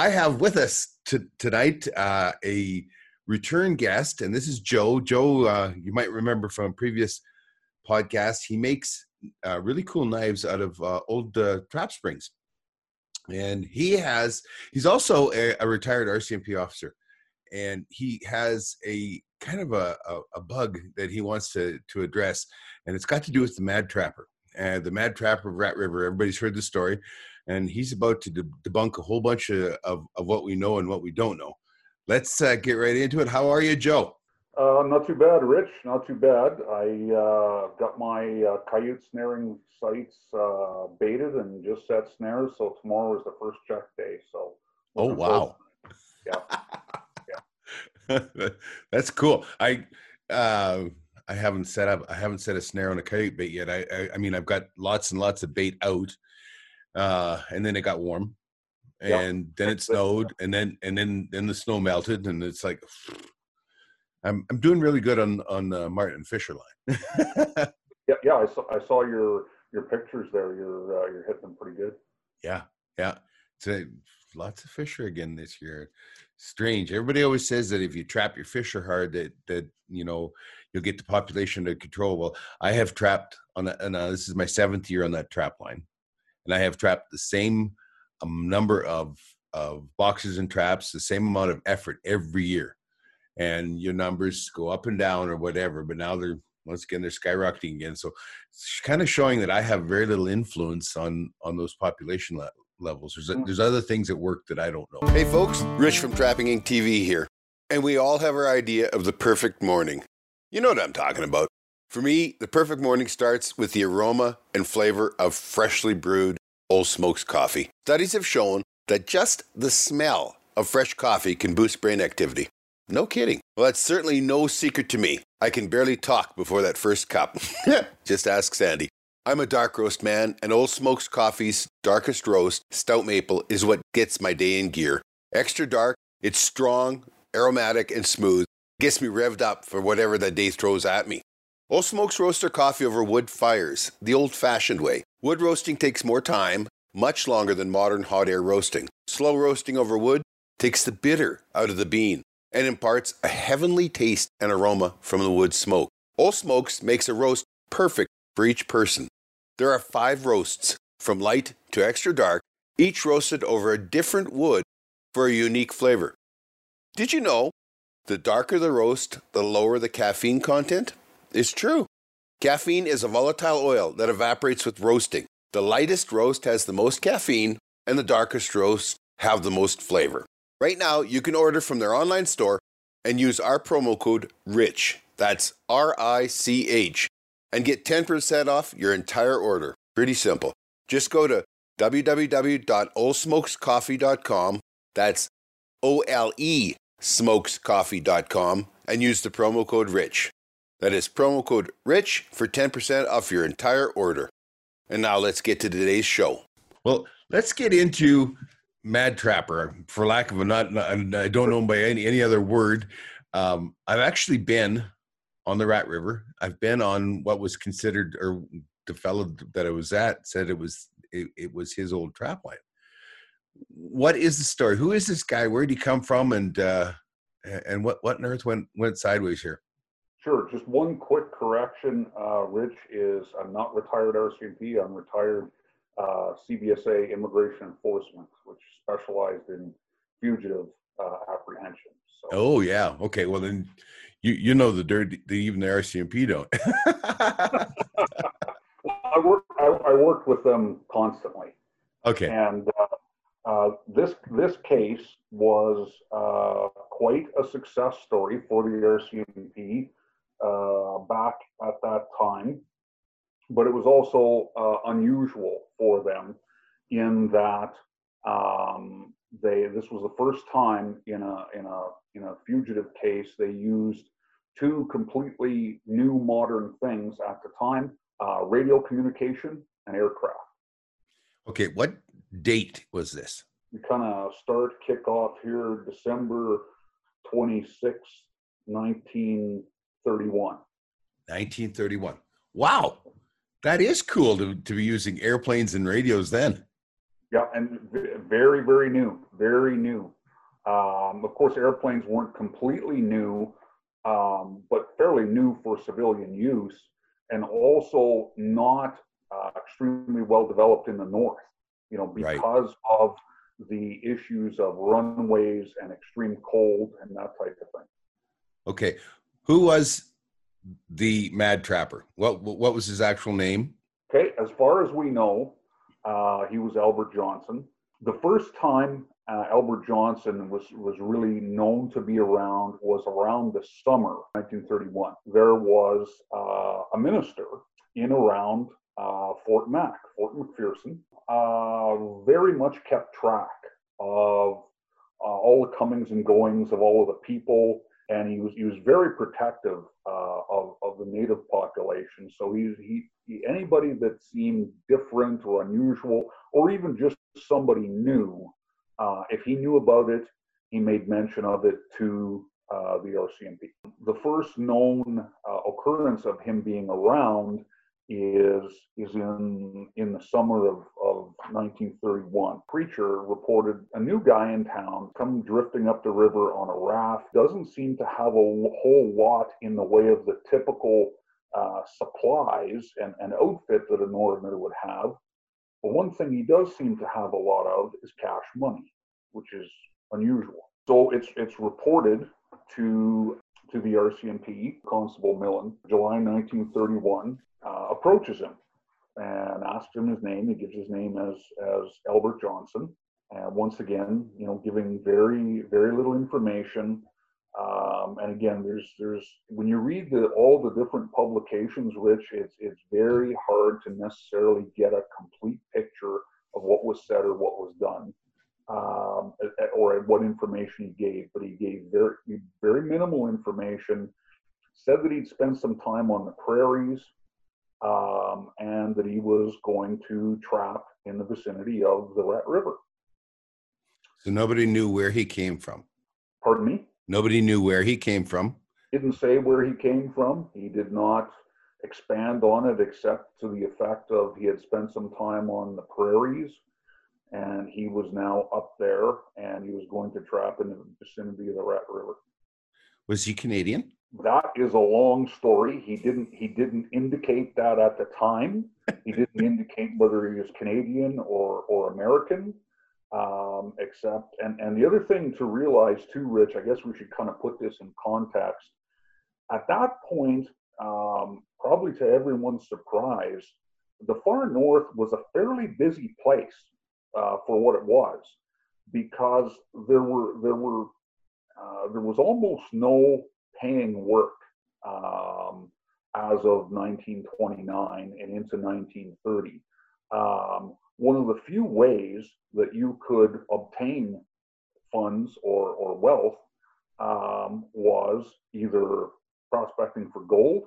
I have with us t- tonight uh, a return guest, and this is Joe. Joe, uh, you might remember from previous podcasts, he makes uh, really cool knives out of uh, old uh, trap springs. And he has, he's also a, a, retired RCMP officer. And he has a kind of a, a, a, bug that he wants to, to address. And it's got to do with the Mad Trapper. And the Mad Trapper of Rat River, everybody's heard the story. And he's about to debunk a whole bunch of, of, of, what we know and what we don't know. Let's uh, get right into it. How are you, Joe? Uh, not too bad, Rich. Not too bad. I uh, got my uh, coyote snaring sites uh, baited and just set snares. So tomorrow is the first check day. So. Oh wow. Yeah. yeah. That's cool. I uh, I haven't set up. I haven't set a snare on a coyote bait yet. I, I, I mean I've got lots and lots of bait out, uh, and then it got warm, and yeah. then it snowed, and then and then then the snow melted, and it's like I'm I'm doing really good on on uh, marten Fisher line. yeah, yeah. I saw I saw your your pictures there. You're uh, you're hitting them pretty good. Yeah, yeah. So lots of Fisher again this year. Strange. Everybody always says that if you trap your Fisher hard, that that you know you'll get the population under control. Well, I have trapped on a, and uh, this is my seventh year on that trap line, and I have trapped the same um, number of of boxes and traps, the same amount of effort every year and your numbers go up and down or whatever. But now they're once again they're skyrocketing again. So it's kind of showing that I have very little influence on on those population le- levels. There's a, there's other things at work that I don't know. Hey folks, Rich from Trapping Inc. TV here, and we all have our idea of the perfect morning. You know what I'm talking about. For me, the perfect morning starts with the aroma and flavor of freshly brewed Old Smokes coffee. Studies have shown that just the smell of fresh coffee can boost brain activity. No kidding. Well, that's certainly no secret to me. I can barely talk before that first cup. Just ask Sandy. I'm a dark roast man, and Old Smokes Coffee's darkest roast, stout maple, is what gets my day in gear. Extra dark, it's strong, aromatic, and smooth. Gets me revved up for whatever the day throws at me. Old Smokes roast their coffee over wood fires, the old fashioned way. Wood roasting takes more time, much longer than modern hot air roasting. Slow roasting over wood takes the bitter out of the bean and imparts a heavenly taste and aroma from the wood smoke. Old Smokes makes a roast perfect for each person. There are five roasts, from light to extra dark, each roasted over a different wood for a unique flavor. Did you know the darker the roast, the lower the caffeine content? It's true. Caffeine is a volatile oil that evaporates with roasting. The lightest roast has the most caffeine, and the darkest roast have the most flavor. Right now, you can order from their online store and use our promo code RICH. That's R I C H and get 10% off your entire order. Pretty simple. Just go to www.oldsmokescoffee.com. That's O L E smokescoffee.com and use the promo code RICH. That is promo code RICH for 10% off your entire order. And now let's get to today's show. Well, let's get into Mad Trapper, for lack of a not, I don't know by any any other word. Um, I've actually been on the Rat River. I've been on what was considered, or the fellow that I was at said it was it, it was his old trap line. What is the story? Who is this guy? Where did he come from? And uh, and what what on earth went went sideways here? Sure. Just one quick correction. Uh, Rich is I'm not retired RCMP. I'm retired uh, CBSA Immigration Enforcement, which specialized in fugitive uh, apprehension. So, oh yeah, okay. Well then, you you know the dirt the, even the RCMP don't. well, I work, I, I, worked with them constantly. Okay. And uh, uh this this case was uh, quite a success story for the RCMP uh, back at that time but it was also uh, unusual for them in that um, they this was the first time in a in a in a fugitive case they used two completely new modern things at the time uh, radio communication and aircraft. Okay what date was this? We kind of start kick off here december 26 1931 1931 wow that is cool to, to be using airplanes and radios then. Yeah, and very, very new, very new. Um, of course, airplanes weren't completely new, um, but fairly new for civilian use, and also not uh, extremely well developed in the north. You know, because right. of the issues of runways and extreme cold and that type of thing. Okay, who was the Mad Trapper? What what was his actual name? Okay, as far as we know, uh, he was Albert Johnson. The first time uh, Albert Johnson was was really known to be around was around the summer 1931. There was uh, a minister in around uh, Fort Mac, Fort McPherson, uh, very much kept track of uh, all the comings and goings of all of the people, and he was he was very protective uh, of of the native population. So he, he he anybody that seemed different or unusual, or even just somebody new, uh, if he knew about it, he made mention of it to uh, the RCMP. The first known uh, occurrence of him being around is is in in the summer of, of 1931. Preacher reported a new guy in town come drifting up the river on a raft. Doesn't seem to have a whole lot in the way of the typical uh, supplies and, and outfit that a northerner would have. But one thing he does seem to have a lot of is cash money, which is unusual. So it's it's reported to to the RCMP, Constable Millen, July 1931, uh, approaches him and asks him his name. He gives his name as as Albert Johnson. And once again, you know, giving very very little information. Um, and again, there's there's when you read the all the different publications, Rich, it's it's very hard to necessarily get a complete picture of what was said or what was done. Um, or what information he gave, but he gave very, very minimal information. Said that he'd spent some time on the prairies, um, and that he was going to trap in the vicinity of the Rat River. So nobody knew where he came from. Pardon me? Nobody knew where he came from. Didn't say where he came from. He did not expand on it except to the effect of he had spent some time on the prairies and he was now up there and he was going to trap in the vicinity of the Rat River. Was he Canadian? that is a long story. He didn't he didn't indicate that at the time. He didn't indicate whether he was Canadian or or American. Um, except and and the other thing to realize too, Rich, I guess we should kind of put this in context. At that point, um, probably to everyone's surprise, the far north was a fairly busy place uh, for what it was, because there were there were uh, there was almost no paying work um, as of 1929 and into 1930. Um, one of the few ways that you could obtain funds or, or wealth um, was either prospecting for gold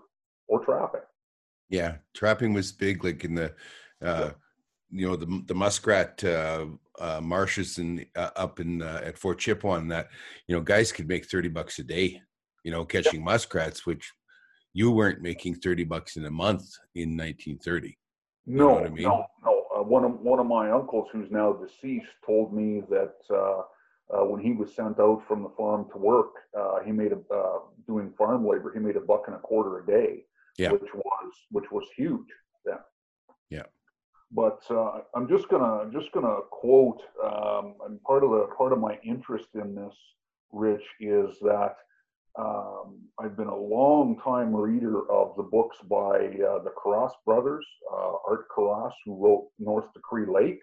or trapping. Yeah, trapping was big, like in the, uh. You know, the the muskrat uh, uh, marshes and uh, up in uh, at Fort Chipewyan. That you know, guys could make thirty bucks a day you know, catching yep. muskrats, which you weren't making 30 bucks in a month in 1930. You no, I mean? no, no. Uh, one of one of my uncles, who's now deceased, told me that uh, uh, when he was sent out from the farm to work, uh, he made a uh, doing farm labor. He made a buck and a quarter a day, yeah. which was which was huge then. Yeah. But uh, I'm just gonna just gonna quote. Um, and part of the part of my interest in this, Rich, is that um, I've been a long time reader of the books by uh, the Karras brothers, uh, Art Karras, who wrote North to Cree Lake,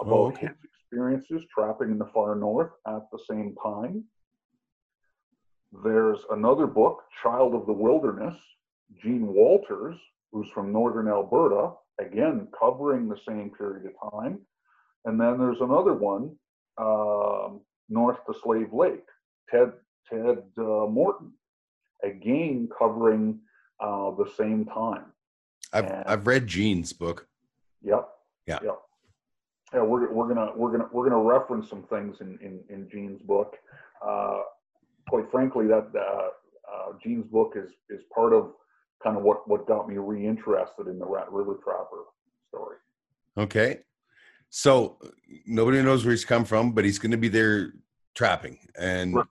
about oh, okay. his experiences trapping in the far north at the same time. There's another book, Child of the Wilderness, Gene Walters, who's from northern Alberta, again covering the same period of time. And then there's another one, um, North to Slave Lake, Ted Ted uh, Morton, again covering uh, the same time. I've and, I've read Gene's book. Yep. Yeah. Yep. Yeah, we're, we're gonna we're gonna we're gonna reference some things in in, in Gene's book. Uh, quite frankly, that uh, uh, Gene's book is is part of kind of what what got me reinterested in the Rat River Trapper story. Okay, So nobody knows where he's come from, but he's going to be there trapping. And Right.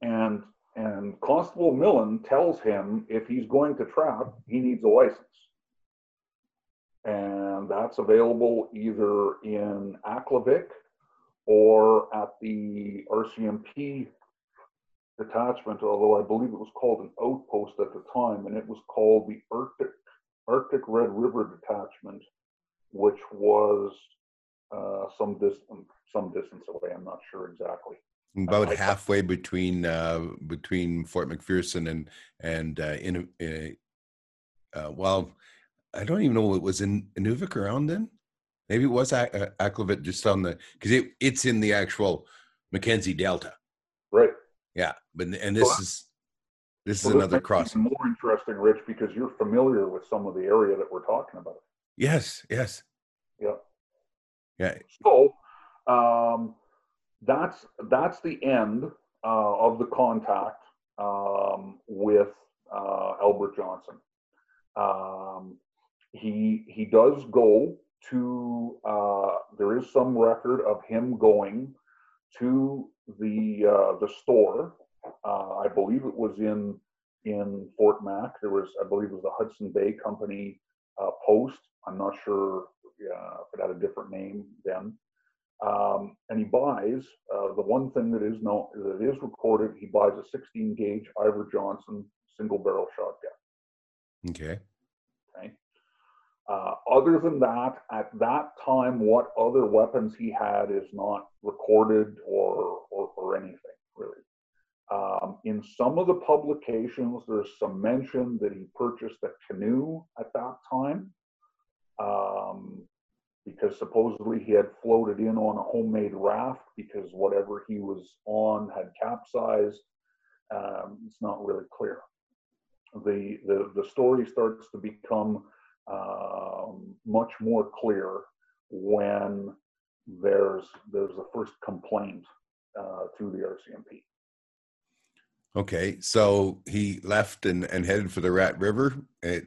And and Constable Millen tells him if he's going to trap, he needs a license. And that's available either in Aklavik or at the RCMP detachment, although I believe it was called an outpost at the time, and it was called the Arctic Arctic Red River Detachment, which was uh, some distance some distance away. I'm not sure exactly. about I- halfway between uh, between Fort McPherson and and uh, in uh, uh, well, I don't even know it was in Inuvik around then. Maybe it was Ak- uh, just on the because it, it's in the actual Mackenzie Delta. Right. Yeah, but and this is this is another crossing. More interesting, Rich, because you're familiar with some of the area that we're talking about. Yes, yes, Yeah. yeah. So um, that's that's the end uh, of the contact um, with uh, Albert Johnson. Um, he he does go to. Uh, there is some record of him going to the uh, the store. Uh, I believe it was in in Fort Mac. There was, I believe, it was the Hudson Bay Company uh, Post. I'm not sure if it had a different name then. Um, and he buys uh, the one thing that is known that is recorded. He buys a 16 gauge Iver Johnson single barrel shotgun. Okay. Uh, other than that, at that time, what other weapons he had is not recorded or or, or anything really. Um, in some of the publications, there's some mention that he purchased a canoe at that time um, because supposedly he had floated in on a homemade raft because whatever he was on had capsized. Um, it's not really clear. The, the, the story starts to become um, much more clear when there's there's the first complaint uh, to the RCMP. Okay. So he left and, and headed for the Rat River. It,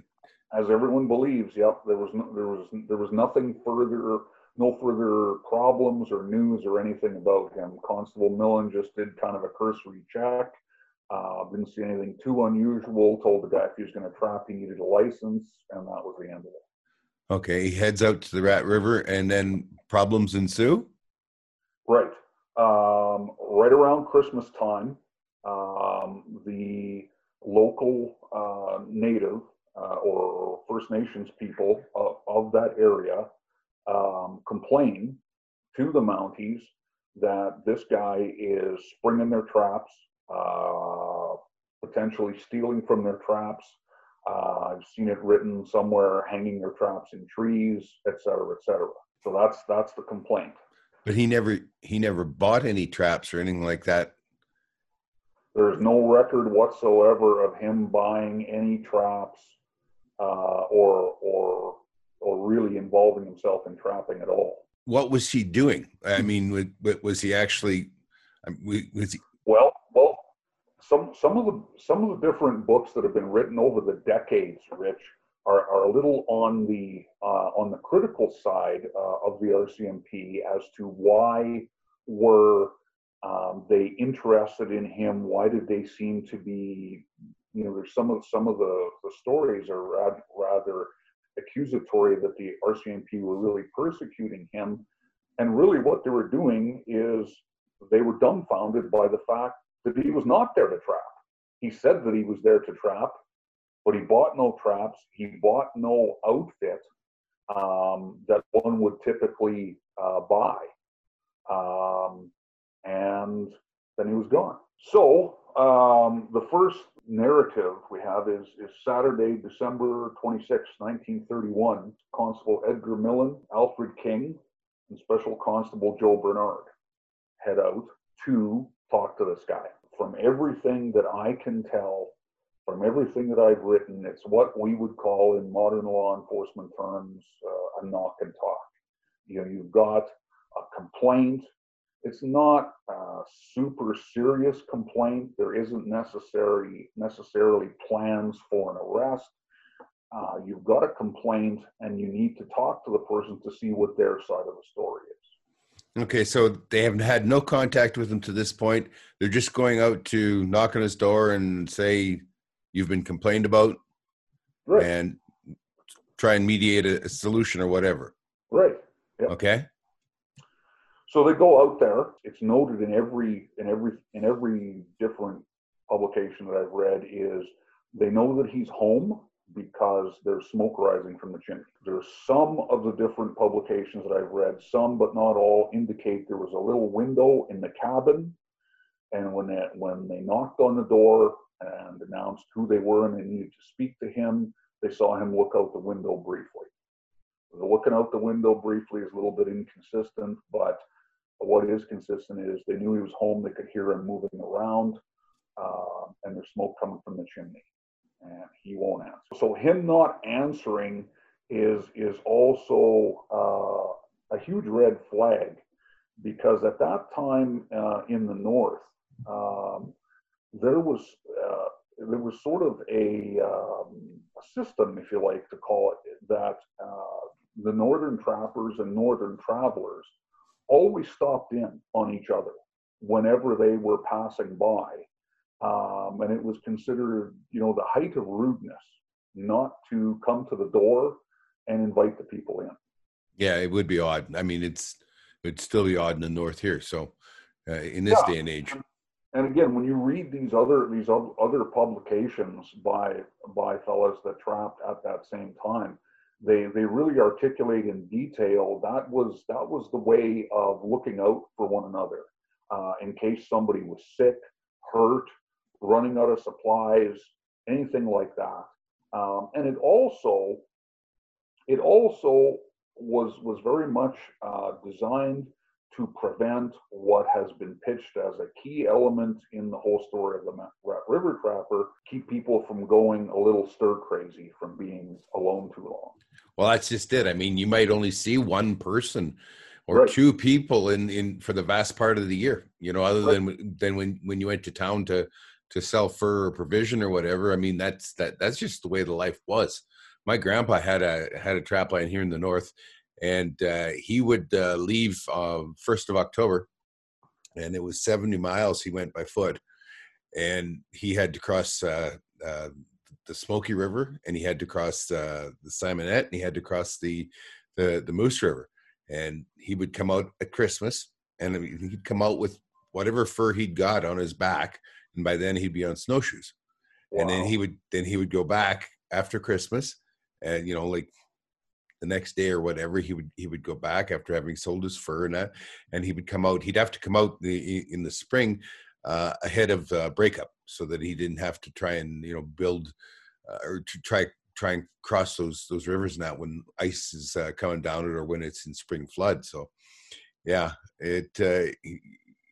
as everyone believes, yep, there was no, there was there was nothing further, no further problems or news or anything about him. Constable Millen just did kind of a cursory check. Uh, didn't see anything too unusual. Told the guy if he was going to trap, he needed a license, and that was the end of it. okay. He heads out to the Rat River, and then problems ensue. Right. Um, right around Christmas time, um, the local uh, native uh, or First Nations people of, of that area um, complain to the Mounties that this guy is springing their traps, uh, potentially stealing from their traps. Uh, I've seen it written somewhere, hanging their traps in trees, et cetera, et cetera. So that's that's the complaint. But he never he never bought any traps or anything like that. There's no record whatsoever of him buying any traps uh, or or or really involving himself in trapping at all. What was he doing? I mean, wa- wa- was he actually? um, Was he? Well, some some of the some of the different books that have been written over the decades, Rich, are, are a little on the uh, on the critical side uh, of the RCMP as to why were um, they interested in him? Why did they seem to be? You know, there's some of some of the, the stories are rather, rather accusatory that the RCMP were really persecuting him, and really what they were doing is they were dumbfounded by the fact that he was not there to trap. He said that he was there to trap, but he bought no traps. He bought no outfit um, that one would typically uh, buy. Um, and then he was gone. So um, the first narrative we have is, is Saturday, December 26, 1931. Constable Edgar Millen, Alfred King, and Special Constable Joe Bernard head out to talk to this guy. From everything that I can tell, from everything that I've written, it's what we would call in modern law enforcement terms uh, a knock and talk. You know, you've got a complaint. It's not a super serious complaint. There isn't necessary necessarily plans for an arrest. uh, you've got a complaint and you need to talk to the person to see what their side of the story is. Okay, so they haven't had no contact with him to this point. They're just going out to knock on his door and say you've been complained about, Right. and try and mediate a, a solution or whatever. right. Yep. Okay. So they go out there. It's noted in every in every in every different publication that I've read is they know that he's home because there's smoke rising from the chimney. There's some of the different publications that I've read, some but not all, indicate there was a little window in the cabin, and when they, when they knocked on the door and announced who they were and they needed to speak to him, they saw him look out the window briefly. The looking out the window briefly is a little bit inconsistent, but what is consistent is they knew he was home. They could hear him moving around, uh, and there's smoke coming from the chimney, and he won't answer. So him not answering is is also uh, a huge red flag, because at that time uh, in the north, um, there was uh, there was sort of a, um, a system, if you like to call it, that uh, the northern trappers and northern travelers always stopped in on each other whenever they were passing by. Um, and it was considered, you know, the height of rudeness not to come to the door and invite the people in. Yeah, it would be odd. I mean, it's it'd still be odd in the north here. So, uh, in this Yeah. day and age, And again, when you read these other these other publications by by fellows that trapped at that same time, they they really articulate in detail that was that was the way of looking out for one another uh, in case somebody was sick, hurt, running out of supplies, anything like that. Um, and it also it also was was very much uh, designed to prevent what has been pitched as a key element in the whole story of the Rat River Trapper, keep people from going a little stir crazy from being alone too long. well, that's just it. I mean, you might only see one person or Right. two people in in for the vast part of the year. You know, other Right. than than when when you went to town to to sell fur or provision or whatever. I mean, that's that that's just the way the life was. My grandpa had a had a trap line here in the north, and uh, he would uh, leave uh, first of October, and it was seventy miles he went by foot, and he had to cross uh, uh, the Smoky River, and he had to cross uh, the Simonette, and he had to cross the the the Moose River, and he would come out at Christmas, and he'd come out with whatever fur he'd got on his back, and by then he'd be on snowshoes. And then he would then he would go back after christmas and you know like the next day or whatever he would he would go back after having sold his fur and that and he would come out he'd have to come out the, in the spring uh, ahead of uh, breakup so that he didn't have to try and you know build uh, or to try try and cross those those rivers now when ice is uh, coming down it or when it's in spring flood. So yeah it uh,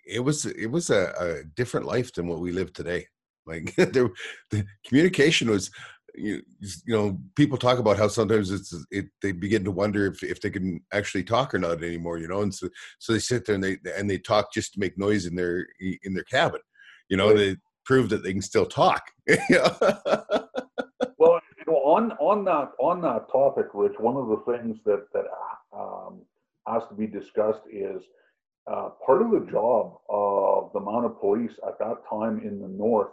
it was it was a, a different life than what we live today like there the communication was you, you know people talk about how sometimes it's it they begin to wonder if, if they can actually talk or not anymore you know and so so they sit there and they and they talk just to make noise in their in their cabin you know Right. they prove that they can still talk Well, you know, on on that on that topic, Rich, one of the things that that um, has to be discussed is uh, part of the job of the mounted police at that time in the north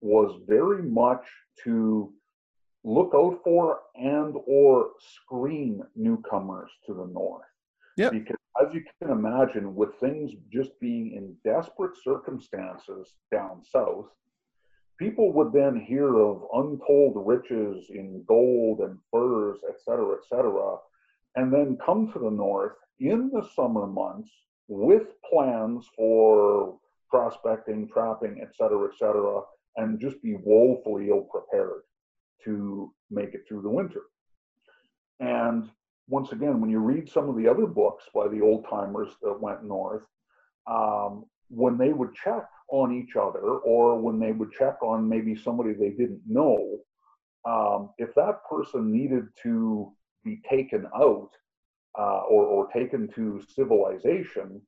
was very much to look out for and or screen newcomers to the north. Yep. Because as you can imagine, with things just being in desperate circumstances down south, people would then hear of untold riches in gold and furs, et cetera, et cetera, and then come to the north in the summer months with plans for prospecting, trapping, et cetera, et cetera, and just be woefully ill prepared to make it through the winter. And once again, when you read some of the other books by the old timers that went north, um, when they would check on each other or when they would check on maybe somebody they didn't know, um, if that person needed to be taken out uh, or, or taken to civilization,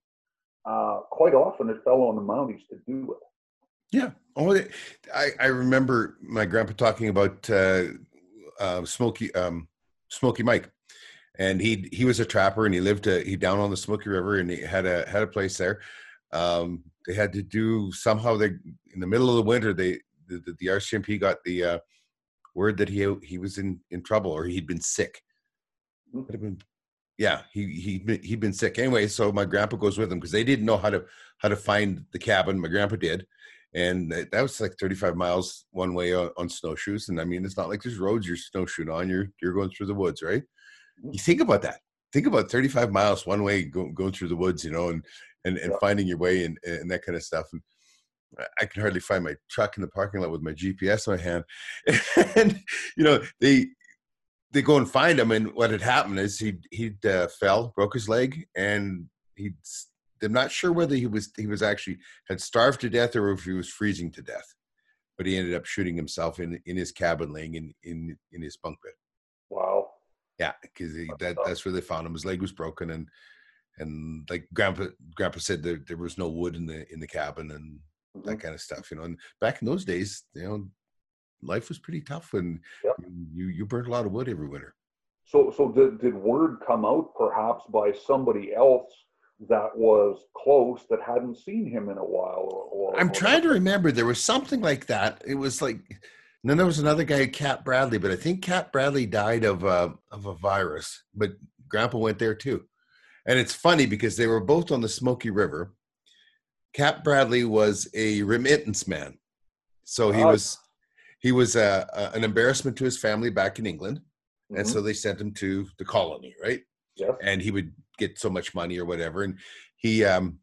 uh, quite often it fell on the Mounties to do it. Yeah. Oh, I, I remember my grandpa talking about uh, uh, Smoky um, Smoky Mike, and he he was a trapper and he lived uh, he down on the Smoky River and he had a had a place there. Um, they had to do somehow they in the middle of the winter they the, the, the RCMP got the uh, word that he he was in in trouble or he'd been sick. Could have been, yeah, he he he'd been sick anyway. So my grandpa goes with him because they didn't know how to how to find the cabin. My grandpa did, and that was like 35 miles one way on, on snowshoes. And I mean, it's not like there's roads you're snowshoeing on. You're you're going through the woods, right? Mm-hmm. You think about that. Think about 35 miles one way go, going through the woods, you know, and and, and Yeah. finding your way and, and that kind of stuff. And I can hardly find my truck in the parking lot with my GPS in my hand. and you know, they they go and find him, and what had happened is he he'd uh, fell, broke his leg, and he. I'm not sure whether he was he was actually had starved to death or if he was freezing to death, but he ended up shooting himself in in his cabin, laying in in in his bunk bed. Wow. Yeah, because that That's tough. that's where they found him. His leg was broken, and and like grandpa grandpa said there there was no wood in the in the cabin and that Mhm. kind of stuff. You know, and back in those days, you know, life was pretty tough, and Yep. you you burnt a lot of wood every winter. So, so did, did word come out perhaps by somebody else that was close that hadn't seen him in a while? Or, or I'm or trying to remember. There was something like that. It was like, and then there was another guy, Cat Bradley, but I think Cat Bradley died of a of a virus. But Grandpa went there too, and it's funny because they were both on the Smoky River. Cat Bradley was a remittance man, so he Ah. was he was a, a, an embarrassment to his family back in England, and Mhm. so they sent him to the colony, right? yes. and he would get so much money or whatever. And he um,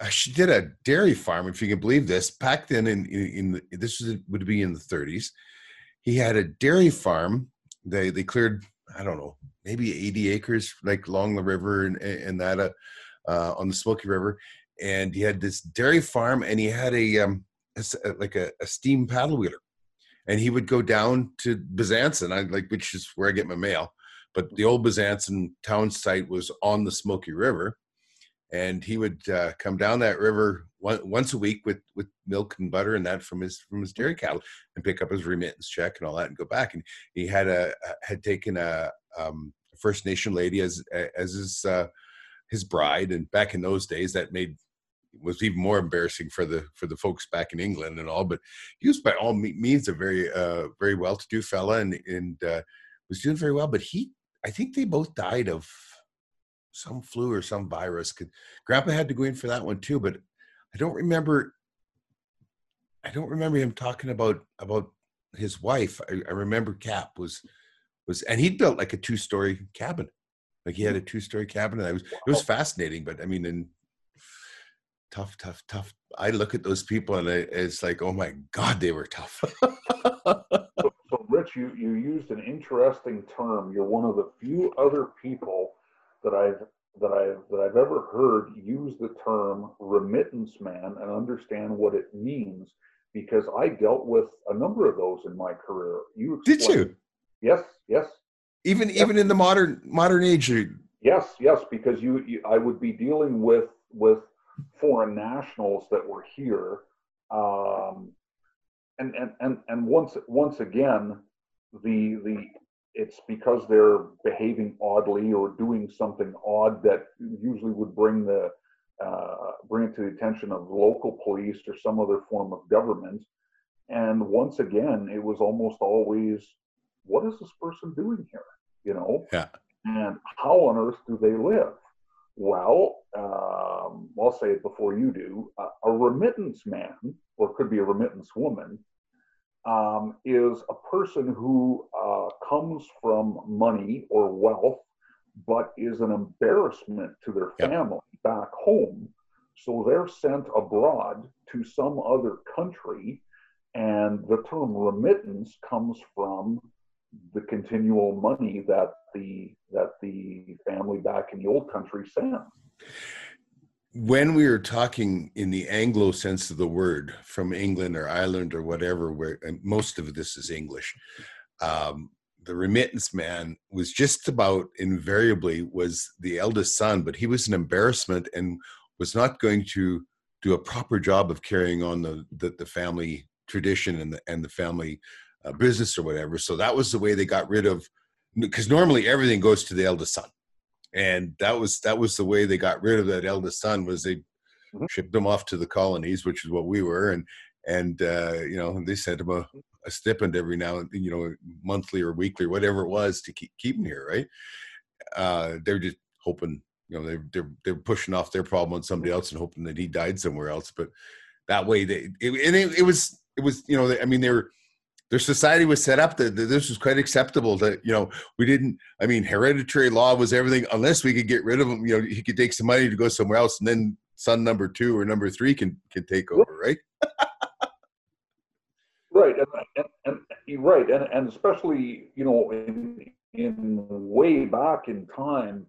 uh, she did a dairy farm, if you can believe this. Back then, in in, in the, this was, would be in the 30s, he had a dairy farm. They they cleared I don't know maybe 80 acres like along the river and and that uh, uh, on the Smoky River, and he had this dairy farm, and he had a um a uh, like a, a steam paddle wheeler. And he would go down to Bezanson, I like, which is where I get my mail but the old Bezanson town site was on the Smoky River, and he would uh, come down that river one, once a week with with milk and butter and that from his from his dairy cattle, and pick up his remittance check and all that, and go back. And he had a had taken a um, First Nation lady as as his uh, his bride, and back in those days that made was even more embarrassing for the for the folks back in England and all. But he was by all means a very uh, very well to do fella, and and uh, was doing very well. But he I think they both died of some flu or some virus. Grandpa had to go in for that one too, but I don't remember. I don't remember him talking about about his wife. I, I remember Cap was was, and he built like a two story cabin. Like he had a two story cabin, and I was it was fascinating. But I mean, and tough, tough, tough. I look at those people, and I, it's like, oh my god, they were tough. So, so Rich, you, you used an interesting term. You're one of the few other people that I've that I've that I've ever heard use the term remittance man and understand what it means because I dealt with a number of those in my career. You Did you? Yes, yes, Even even in the modern modern age, you- yes, yes. Because you, you I would be dealing with with foreign nationals that were here, um, and and and and once once again, the the it's because they're behaving oddly or doing something odd that usually would bring the uh, bring it to the attention of local police or some other form of government. And once again, it was almost always, what is this person doing here? You know? Yeah. And how on earth do they live? Well, um, I'll say it before you do. Uh, a remittance man, or it could be a remittance woman, um, is a person who uh, comes from money or wealth, but is an embarrassment to their Yep. family back home. So they're sent abroad to some other country, and the term remittance comes from the continual money that the that the family back in the old country sent. when we are talking in the Anglo sense of the word from England or Ireland or whatever, where most of this is English, um, the remittance man was just about invariably was the eldest son, but he was an embarrassment and was not going to do a proper job of carrying on the the, the family tradition and the and the family uh, business or whatever. So that was the way they got rid of, because normally everything goes to the eldest son, and that was that was the way they got rid of that eldest son was they mm-hmm. shipped him off to the colonies, which is what we were, and and uh, you know they sent him a, a stipend every now and you know monthly or weekly or whatever it was to keep keep him here, right? Uh, they're just hoping you know they're they're they're pushing off their problem on somebody else and hoping that he died somewhere else, but that way they it, and it, it was it was you know I mean they were their society was set up that, this was quite acceptable that you know we didn't i mean hereditary law was everything unless we could get rid of him you know he could take some money to go somewhere else and then son number two or number three can can take over right? Right and, and, and right and, and especially you know in in way back in time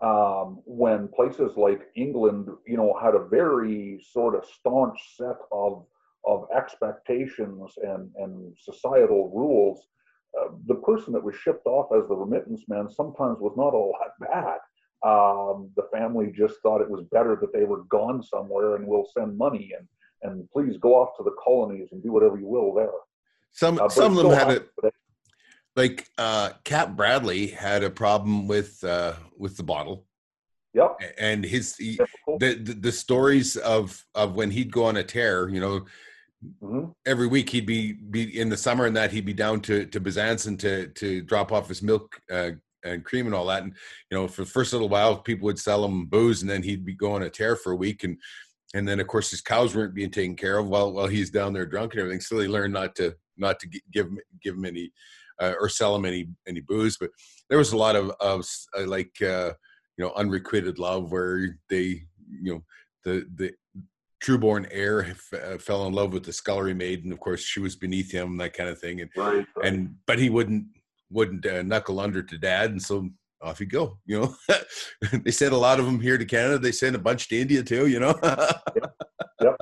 um, when places like England, you know, had a very sort of staunch set of of expectations and and societal rules. Uh, the person that was shipped off as the remittance man sometimes was not all that bad. Um, the family just thought it was better that they were gone somewhere and we'll send money and and please go off to the colonies and do whatever you will there. Some uh, some of them had it like uh, Cap Bradley had a problem with uh, with the bottle. Yep. And his he, the, the, the stories of of when he'd go on a tear, you know, mm-hmm. every week he'd be be in the summer and that he'd be down to to Bezanson to to drop off his milk uh, and cream and all that. And you know, for the first little while, people would sell him booze, and then he'd be going a tear for a week, and and then of course his cows weren't being taken care of while while he's down there drunk and everything. So he learned not to not to give him give him any uh, or sell them any any booze. But there was a lot of of uh, like uh, you know unrequited love where they you know the the trueborn heir f- uh, fell in love with the scullery maid, and of course she was beneath him, that kind of thing. And right, and but he wouldn't wouldn't uh, knuckle under to dad, and so off you go. You know, they sent a lot of them here to Canada. They sent a bunch to India too. You know. yep. yep.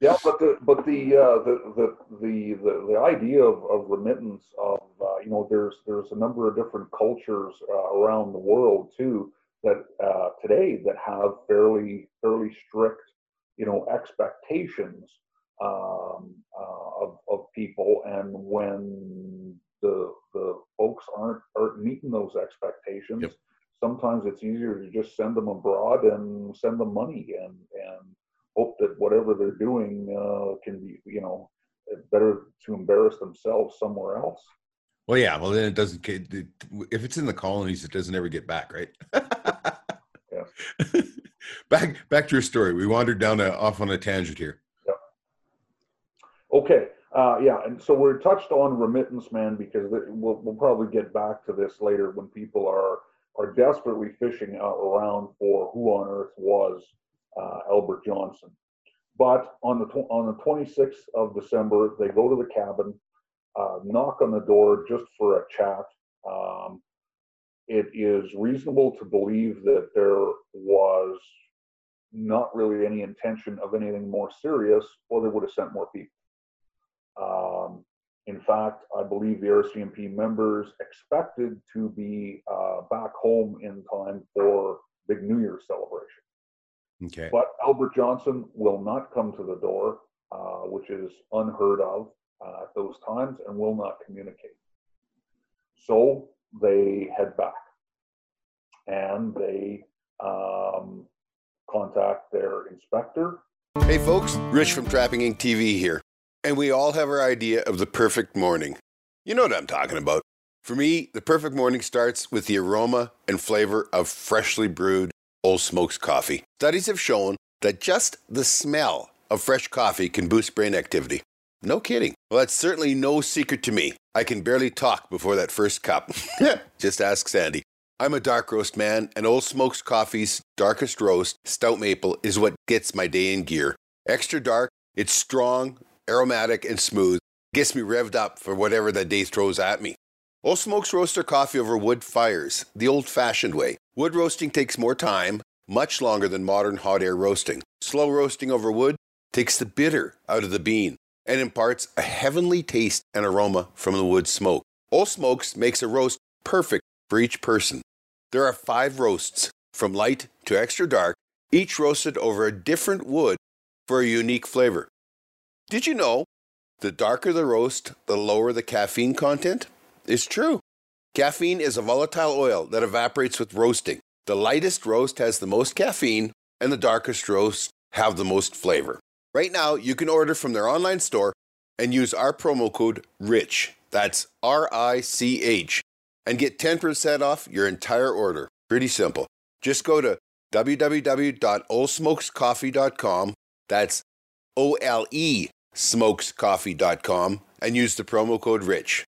Yeah, but the but the uh, the, the the the the idea of, of remittance of uh, you know there's there's a number of different cultures uh, around the world too that uh, today that have fairly fairly strict you know expectations um, uh, of of people, and when the the folks aren't aren't meeting those expectations. Yep. Sometimes it's easier to just send them abroad and send them money and and hope that whatever they're doing uh, can be, you know, better to embarrass themselves somewhere else. Well, yeah. Well, then it doesn't. If it's in the colonies, it doesn't ever get back, right? yeah. back back to your story. We wandered down a, off on a tangent here. Yeah. Okay. Uh, yeah, and so we're touched on remittance man because we'll we'll probably get back to this later when people are are desperately fishing out around for who on earth was uh, Albert Johnson. But on the tw- on the 26th of December, they go to the cabin, uh, knock on the door just for a chat. Um, it is reasonable to believe that there was not really any intention of anything more serious, or they would have sent more people. Um, in fact, I believe the RCMP members expected to be uh, back home in time for big New Year's celebration. Okay. But Albert Johnson will not come to the door, uh, which is unheard of uh, at those times, and will not communicate. So they head back and they um, contact their inspector. Hey, folks, Rich from Trapping Inc. TV here. And we all have our idea of the perfect morning. You know what I'm talking about. For me, the perfect morning starts with the aroma and flavor of freshly brewed Old Smokes coffee. Studies have shown that just the smell of fresh coffee can boost brain activity. No kidding. Well, that's certainly no secret to me. I can barely talk before that first cup. just ask Sandy. I'm a dark roast man, and Old Smokes Coffee's darkest roast, stout maple, is what gets my day in gear. Extra dark, it's strong, aromatic, and smooth. Gets me revved up for whatever the day throws at me. Old Smokes roast their coffee over wood fires, the old fashioned way. Wood roasting takes more time, much longer than modern hot air roasting. Slow roasting over wood takes the bitter out of the bean and imparts a heavenly taste and aroma from the wood smoke. Old Smokes makes a roast perfect for each person. There are five roasts, from light to extra dark, each roasted over a different wood for a unique flavor. Did you know the darker the roast, the lower the caffeine content? It's true. Caffeine is a volatile oil that evaporates with roasting. The lightest roast has the most caffeine, and the darkest roast have the most flavor. Right now, you can order from their online store and use our promo code RICH. That's R I C H. And get 10% off your entire order. Pretty simple. Just go to www.olesmokescoffee.com. That's O L E smokescoffee.com and use the promo code RICH.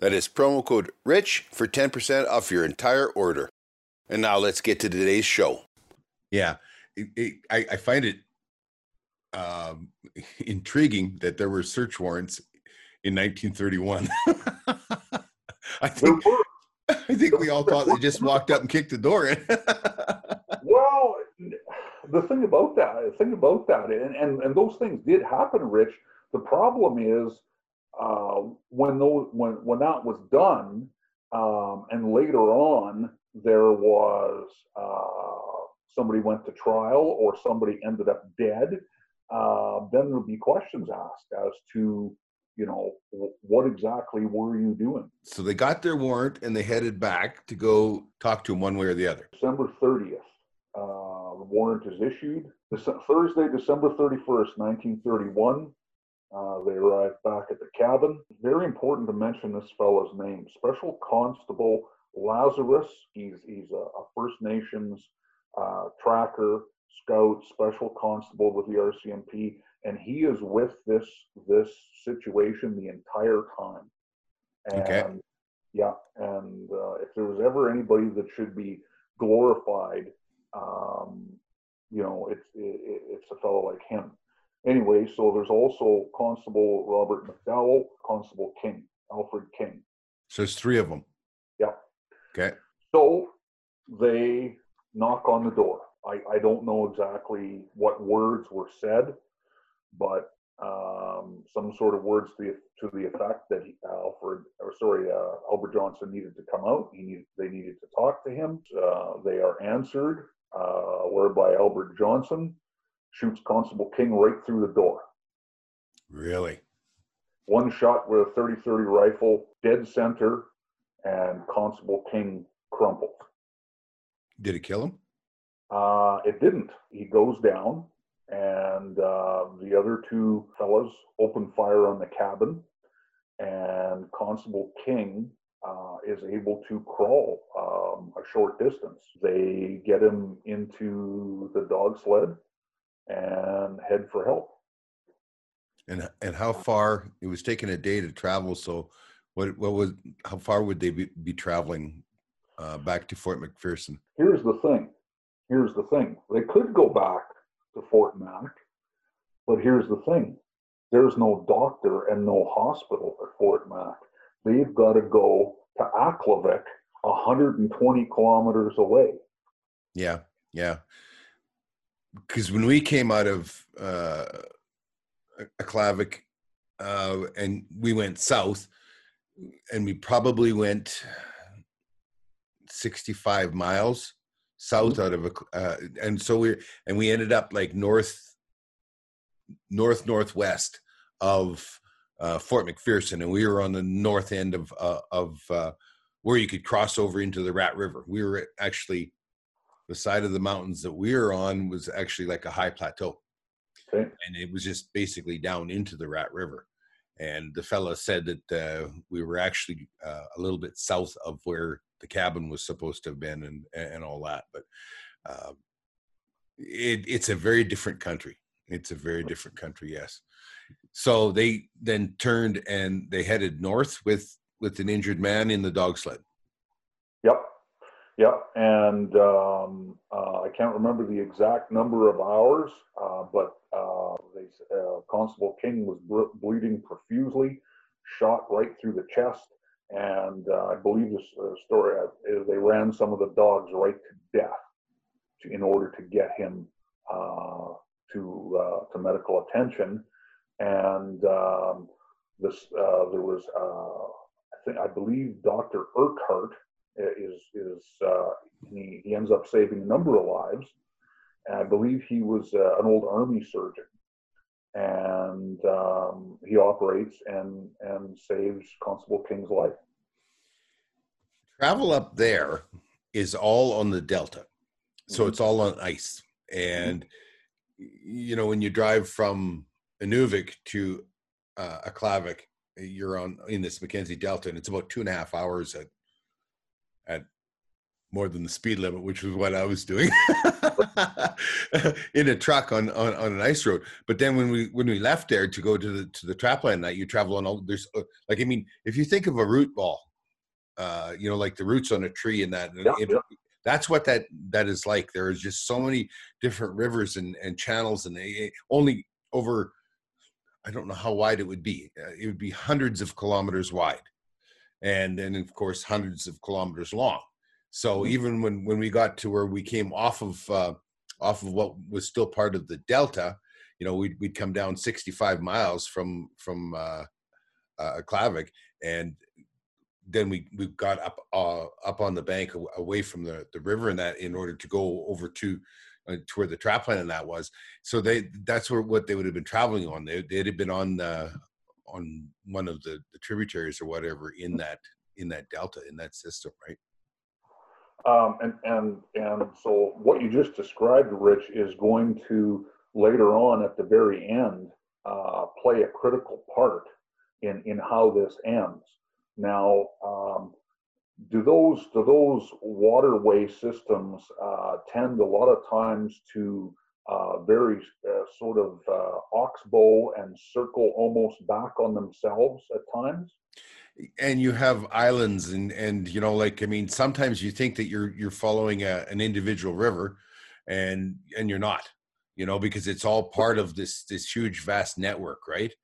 That is promo code RICH for 10% off your entire order. And now let's get to today's show. Yeah, it, it, I, I find it um, intriguing that there were search warrants in 1931. I think I think we all thought they just walked up and kicked the door in. well, the thing about that, the thing about that, and, and, and those things did happen, Rich. The problem is uh, when those when when that was done, um, and later on there was uh, somebody went to trial or somebody ended up dead, uh, then there'd be questions asked as to you know what exactly were you doing. So they got their warrant and they headed back to go talk to him one way or the other. December thirtieth. Uh, the warrant is issued. Thursday, December 31st, 1931. Uh, they arrived back at the cabin. Very important to mention this fellow's name. Special Constable Lazarus. He's, he's a, a First Nations uh, tracker, scout, special constable with the RCMP, and he is with this this situation the entire time. And okay. yeah, and uh, if there was ever anybody that should be glorified, um, you know, it's it, it's a fellow like him. Anyway, so there's also Constable Robert McDowell, Constable King, Alfred King. So there's three of them. Yeah. Okay. So they knock on the door. I, I don't know exactly what words were said, but um, some sort of words to the, to the effect that he, Alfred, or sorry, uh, Albert Johnson needed to come out. He needed, they needed to talk to him. Uh, they are answered, uh, whereby Albert Johnson shoots Constable King right through the door. Really? One shot with a 30 30 rifle, dead center, and Constable King crumpled. Did it kill him? Uh, it didn't. He goes down, and uh, the other two fellas open fire on the cabin, and Constable King uh, is able to crawl um, a short distance. They get him into the dog sled and head for help. And and how far it was taking a day to travel? So, what what was how far would they be, be traveling uh, back to Fort McPherson? Here's the thing. Here's the thing. They could go back to Fort Mac, but here's the thing. There's no doctor and no hospital at Fort Mac. They've got to go to Aklavik, 120 kilometers away. Yeah, yeah because when we came out of uh, Aklavik uh, and we went south, and we probably went 65 miles south mm-hmm. out of uh, and so we and we ended up like north north northwest of uh, Fort McPherson, and we were on the north end of uh, of uh, where you could cross over into the Rat River. We were actually the side of the mountains that we were on was actually like a high plateau. Okay. And it was just basically down into the Rat River. And the fellow said that uh, we were actually uh, a little bit south of where the cabin was supposed to have been and, and all that. But uh, it, it's a very different country. It's a very different country, yes. So they then turned and they headed north with with an injured man in the dog sled. Yep. Yeah, and um, uh, I can't remember the exact number of hours, uh, but uh, they, uh, Constable King was bleeding profusely, shot right through the chest, and uh, I believe this uh, story they ran some of the dogs right to death to, in order to get him to to medical attention, and um, this there was I think I believe Dr. Urquhart is is uh, he, he ends up saving a number of lives. And I believe he was uh, an old army surgeon, and um, he operates and and saves Constable King's life. Travel up there is all on the delta, so Mhm. it's all on ice, and you know when you drive from Inuvik to uh, Aklavik, you're on in this Mackenzie Delta, and it's about two and a half hours at at more than the speed limit, which was what I was doing in a truck on, on on an ice road. But then when we when we left there to go to the to the trap line night, you travel on all there's uh, like I mean, if you think of a root ball, uh, you know, like the roots on a tree and that, Yeah, it- yeah. that's what that that is like. There is just so many different rivers and and channels, and they only over. I don't know how wide it would be. Uh, it would be hundreds of kilometers wide, and then of course hundreds of kilometers long. So Mhm. even when when we got to where we came off of uh, off of what was still part of the delta, you know, we'd we'd come down 65 miles from from uh, uh, Klavik, and then we we got up uh, up on the bank away from the the river and that in order to go over to uh, to where the trap line and that was. So they that's where what they would have been traveling on. They they'd have been on the on one of the, the tributaries or whatever in that in that delta in that system, right? Um, and and and so what you just described, Rich, is going to later on at the very end uh, play a critical part in in how this ends. Now, um, do those do those waterway systems uh, tend a lot of times to uh, very uh, sort of uh, oxbow and circle almost back on themselves at times? And you have islands and and you know like i mean sometimes you think that you're you're following a, an individual river and and you're not you know because it's all part of this this huge vast network right?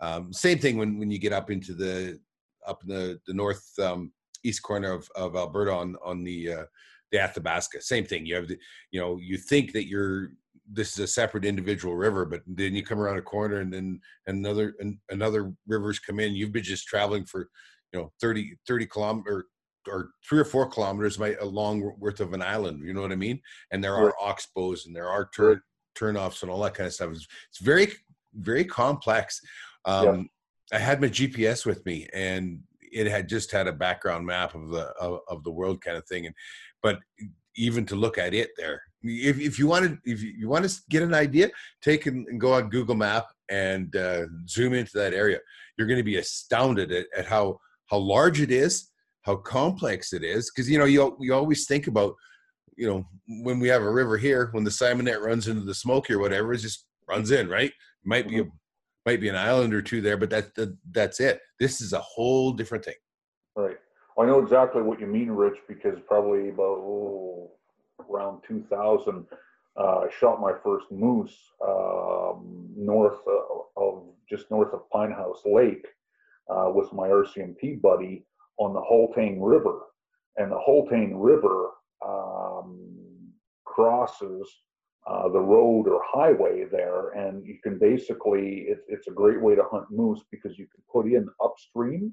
Um, same thing when when you get up into the up in the the north um, east corner of, of alberta on on the uh the athabasca same thing. You have the you know you think that you're this is a separate individual river but then you come around a corner and then another and another rivers come in. You've been just traveling for you know 30 30 kilometer or three or four kilometers by a long worth of an island you know what i mean? And there are Right. oxbows and there are turn turnoffs and all that kind of stuff. It's, it's very very complex. Um i had my gps with me and it had just had a background map of the of, of the world kind of thing and but even to look at it there if, if you wanted if you, want to get an idea take and, go on google map and uh, zoom into that area. You're going to be astounded at, at how how large it is how complex it is because you know you, you always think about you know when we have a river here when the simonette runs into the smoky or whatever it just runs in right? Might be a, might be an island or two there but that, that that's it. This is a whole different thing. Right. I know exactly what you mean, Rich, because probably about oh, around 2000, uh, I shot my first moose um, north uh, of just north of Pine House Lake uh, with my RCMP buddy on the Haultain River, and the Haultain River um, crosses uh, the road or highway there, and you can basically it's it's a great way to hunt moose because you can put in upstream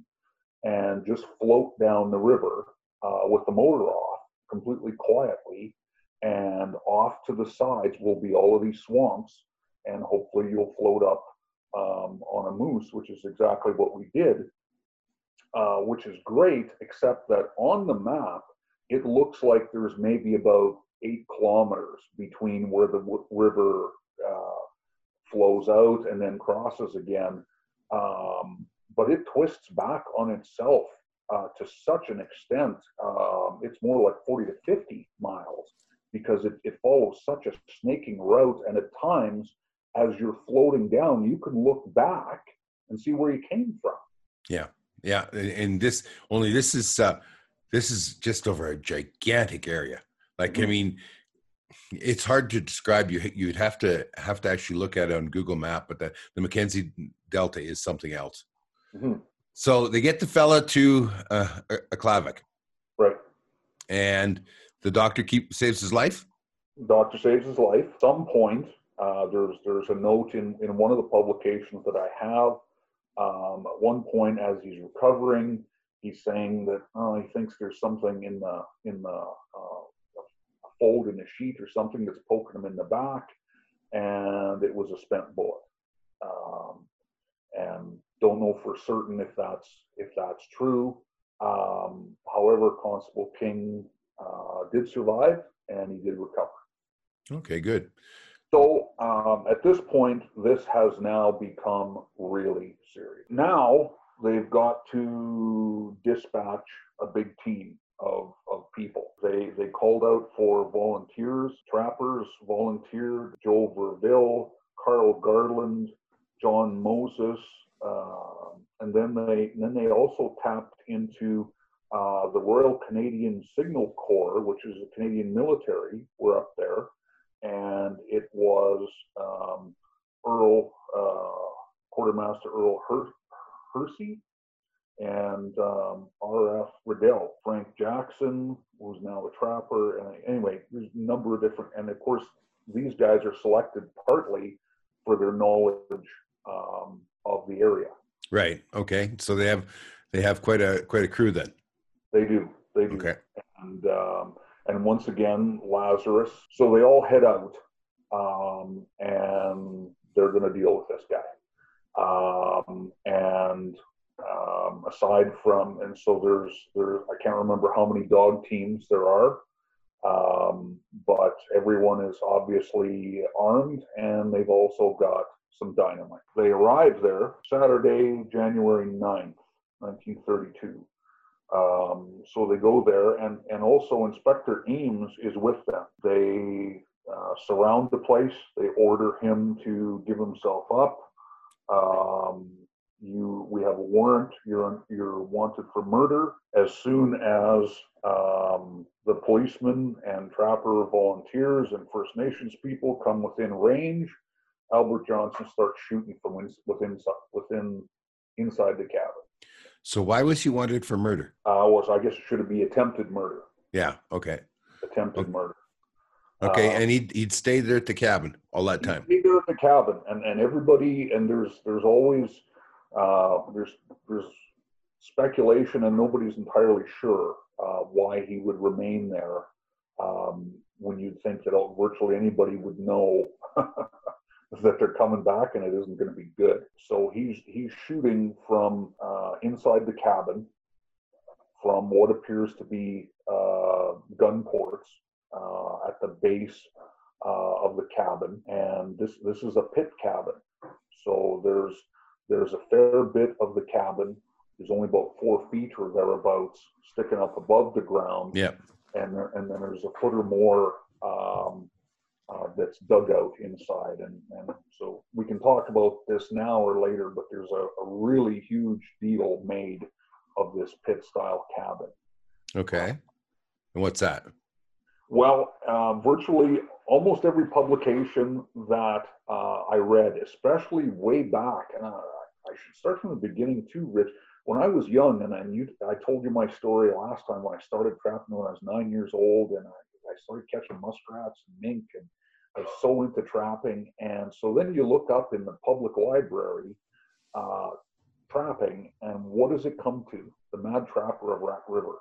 and just float down the river uh, with the motor off completely quietly. And off to the sides will be all of these swamps, and hopefully you'll float up um, on a moose, which is exactly what we did, uh, which is great, except that on the map, it looks like there's maybe about eight kilometers between where the w- river uh, flows out and then crosses again. Um, but it twists back on itself uh, to such an extent. Um, it's more like 40 to 50 miles because it, it follows such a snaking route. And at times, as you're floating down, you can look back and see where you came from. yeah and and this only this is uh this is just over a gigantic area like i Mhm. mean it's hard to describe you you'd have to have to actually look at it on google map but the, the mackenzie delta is something else Mhm. So they get the fella to uh, Aklavik Right. and the doctor keep saves his life Doctor saves his life. At some point, uh, there's there's a note in, in one of the publications that I have. Um, at one point, as he's recovering, he's saying that oh, he thinks there's something in the in the uh, a fold in the sheet or something that's poking him in the back, and it was a spent bullet. Uh, Don't know for certain if that's if that's true. Um, however, Constable King uh, did survive and he did recover. Okay, good. So um, at this point, this has now become really serious. Now they've got to dispatch a big team of, of people. They they called out for volunteers, trappers volunteered, Joe Verville, Karl Gardlund, John Moses, uh, and then they then they also tapped into uh, the Royal Canadian Signal Corps, which is the Canadian military, were up there, and it was um, Earl uh, Quartermaster Earl Her- Hersey and um, R.F. Riddell, Frank Jackson, who's now a trapper, and anyway, there's a number of different, and of course, these guys are selected partly for their knowledge um, of the area. Right. Okay. So they have they have quite a quite a crew then. They do. They do. Okay. And um, and once again, Lazarus. So they all head out, um, and they're going to deal with this guy. Um, and um, aside from, and so there's there, I can't remember how many dog teams there are, um, but everyone is obviously armed, and they've also got some dynamite. They arrive there Saturday, January 9th, 1932. Um, so they go there, and, and also Inspector Eames is with them. They uh, surround the place. They order him to give himself up. Um, you, we have a warrant. You're you're wanted for murder. As soon as um, the policemen and trapper volunteers and First Nations people come within range, Albert Johnson starts shooting from within within inside the cabin. So why was he wanted for murder? Uh, was I guess it should be attempted murder. Yeah. Okay. Attempted okay. murder. Okay, uh, and he'd he'd stay there at the cabin all that time. Stay there at the cabin, and and everybody, and there's there's always uh, there's there's speculation, and nobody's entirely sure uh, why he would remain there. Um, when you'd think that virtually anybody would know that they're coming back and it isn't going to be good. So he's he's shooting from uh, inside the cabin, from what appears to be uh, gun ports uh, at the base uh, of the cabin, and this this is a pit cabin. So there's there's a fair bit of the cabin. There's only about four feet or thereabouts sticking up above the ground. Yeah. And there, and then there's a foot or more um, uh, that's dug out inside. And, and so we can talk about this now or later, but there's a, a really huge deal made of this pit style cabin. Okay. And what's that? Well, uh, virtually almost every publication that uh, I read, especially way back, and I, I, should start from the beginning too, Rich. When I was young, and, and you, I told you my story last time when I started trapping when I was nine years old, and I, I started catching muskrats and mink, and I was so into trapping. And so then you look up in the public library, uh, trapping, and what does it come to? The Mad Trapper of Rat River.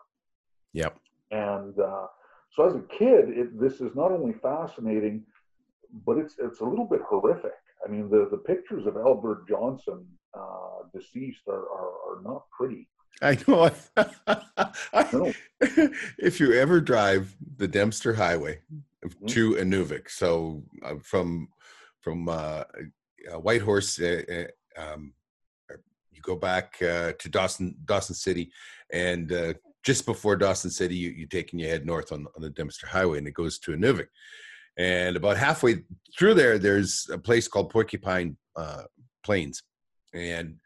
Yep. And uh, so as a kid, it, this is not only fascinating, but it's it's a little bit horrific. I mean, the, the pictures of Albert Johnson uh, deceased are, are, are not pretty. I know. I if you ever drive the Dempster Highway. To Inuvik, so uh, from from uh, Whitehorse, uh, uh, um, you go back uh, to Dawson Dawson City, and uh, just before Dawson City, you, you take and you head north on, on the Dempster Highway, and it goes to Inuvik. And about halfway through there, there's a place called Porcupine Plains, and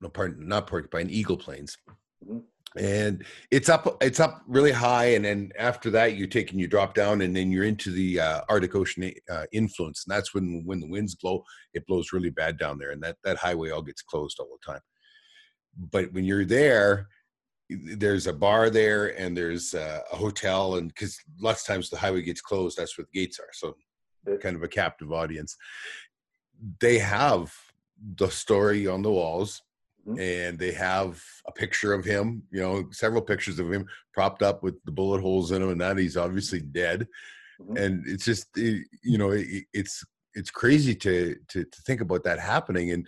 no pardon, not porcupine, eagle plains. Mm-hmm. And it's up, it's up really high, and then after that, you take and you drop down, and then you're into the uh, Arctic Ocean uh, influence, and that's when when the winds blow, it blows really bad down there, and that that highway all gets closed all the time. But when you're there, there's a bar there, and there's uh, a hotel, and because lots of times the highway gets closed, that's where the gates are, so kind of a captive audience. They have the story on the walls Mm-hmm. and they have a picture of him, you know, several pictures of him propped up with the bullet holes in him, and that he's obviously dead. Mm-hmm. And it's just, you know, it, it's it's crazy to, to to think about that happening, and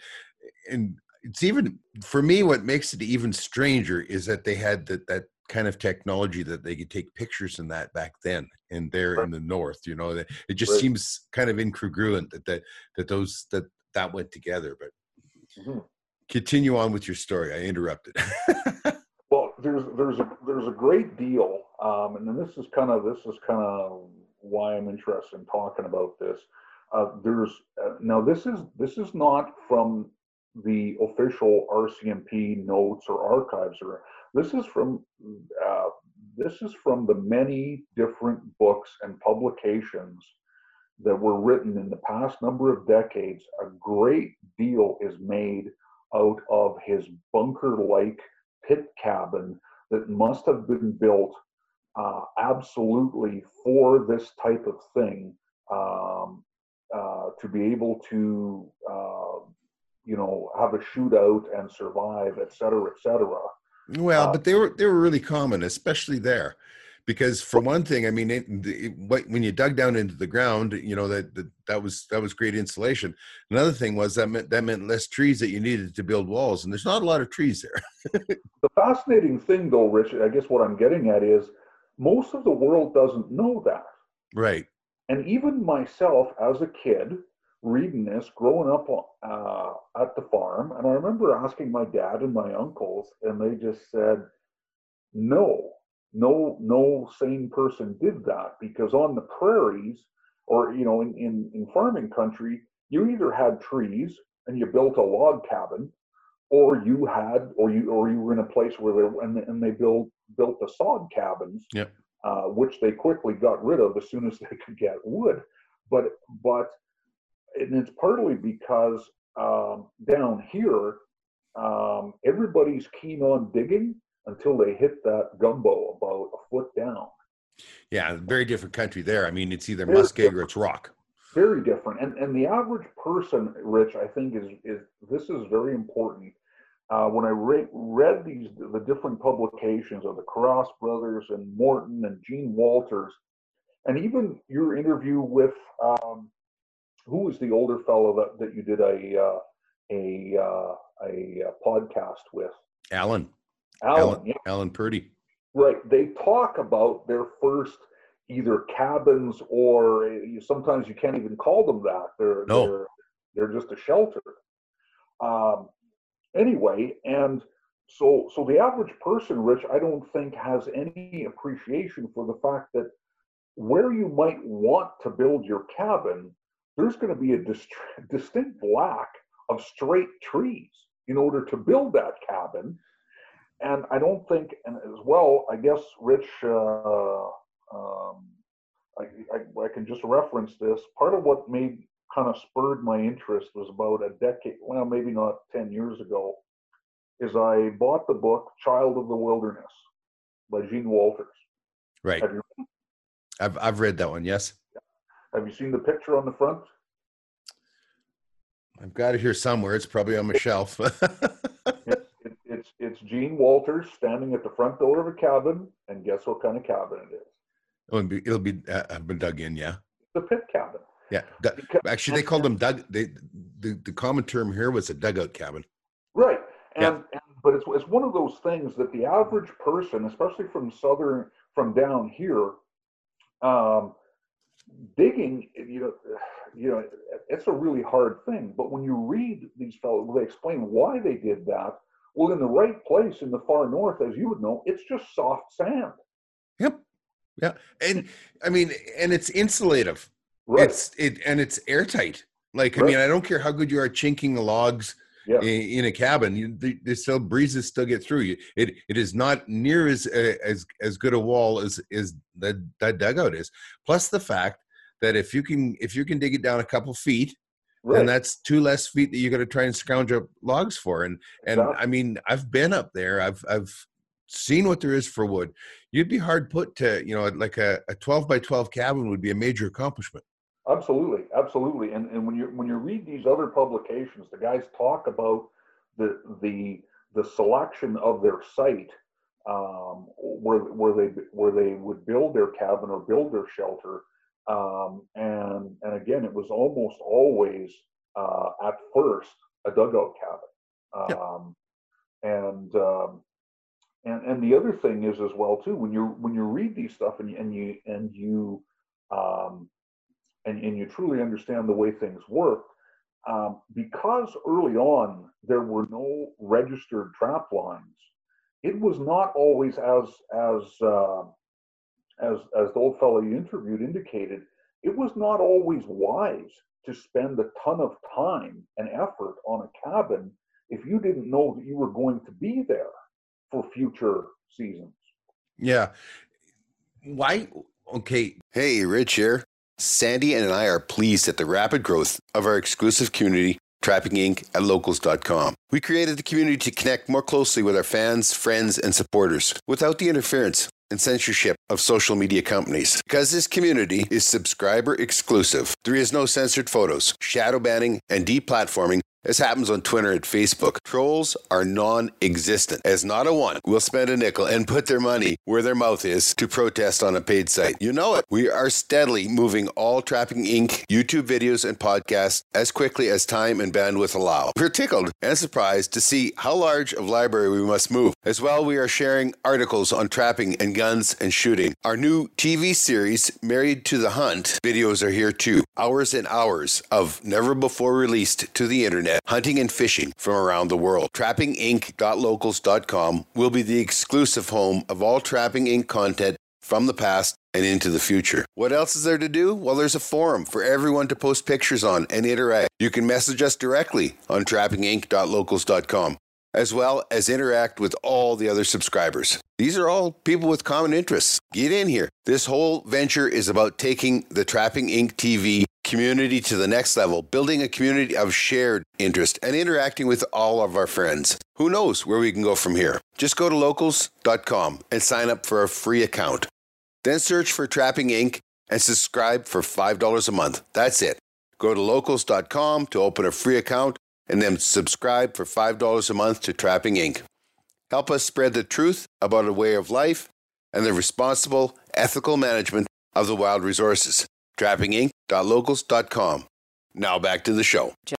and it's even for me what makes it even stranger is that they had that that kind of technology that they could take pictures in that back then and there Right. in the north you know it just Right. seems kind of incongruent that that that those that that went together but Mhm. Continue on with your story i interrupted Well, there's there's a there's a great deal, um, and this is kind of this is kind of why I'm interested in talking about this. Uh, there's uh, now this is this is not from the official RCMP notes or archives, or this is from uh, this is from the many different books and publications that were written in the past number of decades. A great deal is made out of his bunker-like pit cabin that must have been built uh, absolutely for this type of thing um, uh, to be able to, uh, you know, have a shootout and survive, et cetera, et cetera. Well, Uh, but they were they were really common, especially there, because for one thing, I mean, it, it, when you dug down into the ground, you know that, that that was that was great insulation. Another thing was that meant that meant less trees that you needed to build walls, and there's not a lot of trees there. The fascinating thing, though, Richard, I guess what I'm getting at is most of the world doesn't know that. Right. And even myself as a kid reading this, growing up uh, at the farm, and I remember asking my dad and my uncles, and they just said, no, no, no sane person did that because on the prairies or, you know, in, in, in farming country, you either had trees and you built a log cabin or you had, or you, or you were in a place where they, and, and they built, built the sod cabins Yep. uh, which they quickly got rid of as soon as they could get wood. But but and it's partly because um, down here um, everybody's keen on digging until they hit that gumbo about a foot down. Yeah, very different country there. I mean, it's either Very muskeg or it's rock. Very different. And and the average person, Rich, I think is is this is very important. Uh, when I re- read these the different publications of the Cross brothers and Morton and Gene Walters, and even your interview with um, who was the older fellow that, that you did a uh, a uh, a podcast with, Alan, Alan. Alan, yeah, Alan Purdy. Right. They talk about their first either cabins or you, sometimes you can't even call them that. They're No. they're they're just a shelter. Um, anyway, and so so the average person, Rich, I don't think has any appreciation for the fact that where you might want to build your cabin, there's going to be a dis- distinct lack of straight trees in order to build that cabin and I don't think, and as well, I guess, Rich, uh, um, I, I, I can just reference this. Part of what made kind of spurred my interest was about a decade, well, maybe not 10 years ago, is I bought the book Child of the Wilderness by Gene Walters. Right. Have you, I've I've read that one. Yes, have you seen the picture on the front? I've got it here somewhere. It's probably on my shelf. It, it's, it's Gene Walters standing at the front door of a cabin, and guess what kind of cabin it is? it'll be, it'll be uh, uh, been dug in. Yeah. The pit cabin. Yeah. Du- Because- Actually, they called them dug. They, the the common term here was a dugout cabin. Right. And, Yeah. and but it's it's one of those things that the average person, especially from southern from down here, um, digging, you know, you know, it's a really hard thing. But when you read these fellows, they explain why they did that. Well, in the right place in the far north, as you would know, it's just soft sand. Yep. Yeah. And I mean, and it's insulative. Right. It's it and it's airtight. Like I Right. mean, I don't care how good you are chinking the logs yeah. in, in a cabin. You, the, the still breezes still get through you. It it is not near as uh, as as good a wall as is that that dugout is. Plus the fact that if you can if you can dig it down a couple feet, right. then that's two less feet that you got to try and scrounge up logs for. And and. I mean, I've been up there. I've I've seen what there is for wood. You'd be hard put to you know like a, a twelve by twelve cabin would be a major accomplishment. Absolutely, absolutely. And and when you when you read these other publications, the guys talk about the the the selection of their site um, where where they where they would build their cabin or build their shelter. Um, and and again, it was almost always uh, at first a dugout cabin. Um, and um, and and the other thing is as well too when you when you read these stuff and you and you and you um, and, and you truly understand the way things work um, because early on there were no registered trap lines it was not always as as uh, as as the old fellow you interviewed indicated it was not always wise to spend a ton of time and effort on a cabin if you didn't know that you were going to be there for future seasons. Yeah. Why? Okay. Hey, Rich here. Sandy and I are pleased at the rapid growth of our exclusive community, Trapping Inc. at locals.com. We created the community to connect more closely with our fans, friends, and supporters without the interference and censorship of social media companies. Because this community is subscriber exclusive, there is no censored photos, shadow banning, and deplatforming as happens on Twitter and Facebook. Trolls are non existent, as not a one will spend a nickel and put their money where their mouth is to protest on a paid site. You know it. We are steadily moving all Trapping Inc. YouTube videos and podcasts as quickly as time and bandwidth allow. We're tickled and surprised to see how large of library we must move. As well, we are sharing articles on trapping and guns and shooting. Our new TV series, Married to the Hunt, videos are here too. Hours and hours of never before released to the internet hunting and fishing from around the world. TrappingInc.locals.com will be the exclusive home of all Trapping Inc. content from the past and into the future. What else is there to do? Well, there's a forum for everyone to post pictures on and interact. You can message us directly on trappinginc.locals.com as well as interact with all the other subscribers. These are all people with common interests. Get in here. This whole venture is about taking the Trapping Inc. TV community to the next level, building a community of shared interest and interacting with all of our friends. Who knows where we can go from here? Just go to locals.com and sign up for a free account. Then search for Trapping Inc. and subscribe for $5 a month. That's it. Go to locals.com to open a free account and then subscribe for $5 a month to Trapping Inc. Help us spread the truth about a way of life and the responsible, ethical management of the wild resources. TrappingInc.locals.com. Now back to the show.